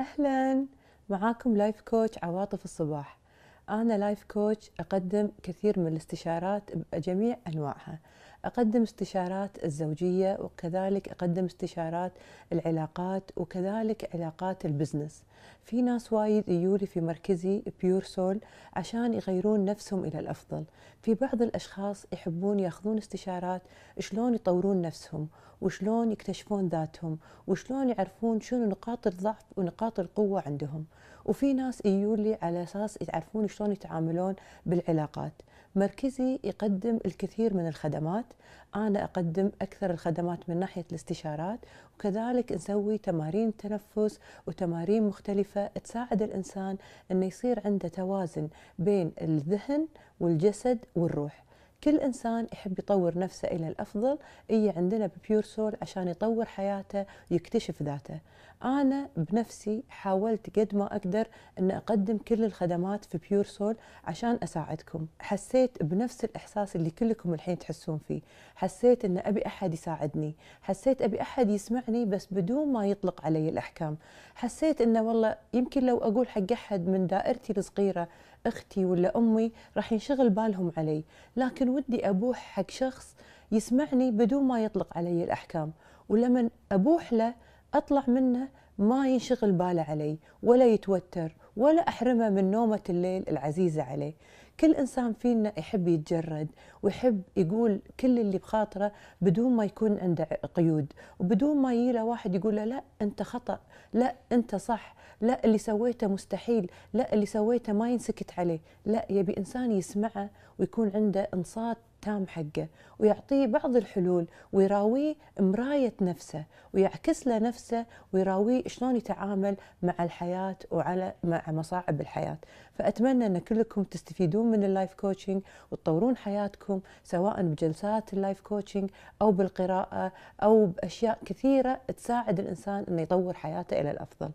أهلا. معاكم life coach عواطف الصباح. أنا life coach أقدم كثير من الاستشارات بجميع أنواعها. أقدم استشارات الزوجية وكذلك أقدم استشارات العلاقات وكذلك علاقات ال business في ناس وايد يجولي في مركزي Pure Soul عشان يغيرون نفسهم إلى الأفضل. في بعض الأشخاص يحبون ياخذون استشارات شلون يطورون نفسهم وشلون يكتشفون ذاتهم وشلون يعرفون شنو نقاط الضعف ونقاط القوة عندهم. وفي ناس يجولي على أساس يعرفون شلون يتعاملون بالعلاقات. مركزي يقدم الكثير من الخدمات أنا أقدم أكثر الخدمات من ناحية الاستشارات وكذلك نسوي تمارين تنفس وتمارين مختلفة تساعد الإنسان أنه يصير عنده توازن بين الذهن والجسد والروح. كل إنسان يحب يطور نفسه إلى الأفضل إي عندنا ب Pure Soul عشان يطور حياته ويكتشف ذاته. أنا بنفسي حاولت قد ما أقدر أن أقدم كل الخدمات في Pure Soul عشان أساعدكم. حسيت بنفس الإحساس اللي كلكم الحين تحسون فيه. حسيت أن أبي أحد يساعدني. حسيت أبي أحد يسمعني بس بدون ما يطلق علي الأحكام. حسيت أنه والله يمكن لو أقول حق أحد من دائرتي الصغيرة أختي ولا أمي راح ينشغل بالهم علي. لكن ودي أبوح حق شخص يسمعني بدون ما يطلق علي الأحكام ولما أبوح له أطلع منه ما ينشغل باله علي ولا يتوتر ولا أحرمه من نومة الليل العزيزة عليه. كل إنسان فينا يحب يتجرد ويحب يقول كل اللي بخاطره بدون ما يكون عنده قيود وبدون ما يجي له واحد يقول له لا أنت خطأ لا أنت صح لا اللي سويته مستحيل لا اللي سويته ما ينسكت عليه. لا يبي إنسان يسمعه ويكون عنده انصات تام حقه ويعطيه بعض الحلول ويراويه مراية نفسه ويعكس له نفسه ويراويه شلون يتعامل مع الحياة وعلى مع مصاعب الحياة. فأتمنى أن كلكم تستفيدون من ال life coaching وتطورون حياتكم سواء بجلسات ال life coaching أو بالقراءة أو بأشياء كثيرة تساعد الإنسان أنه يطور حياته إلى الأفضل.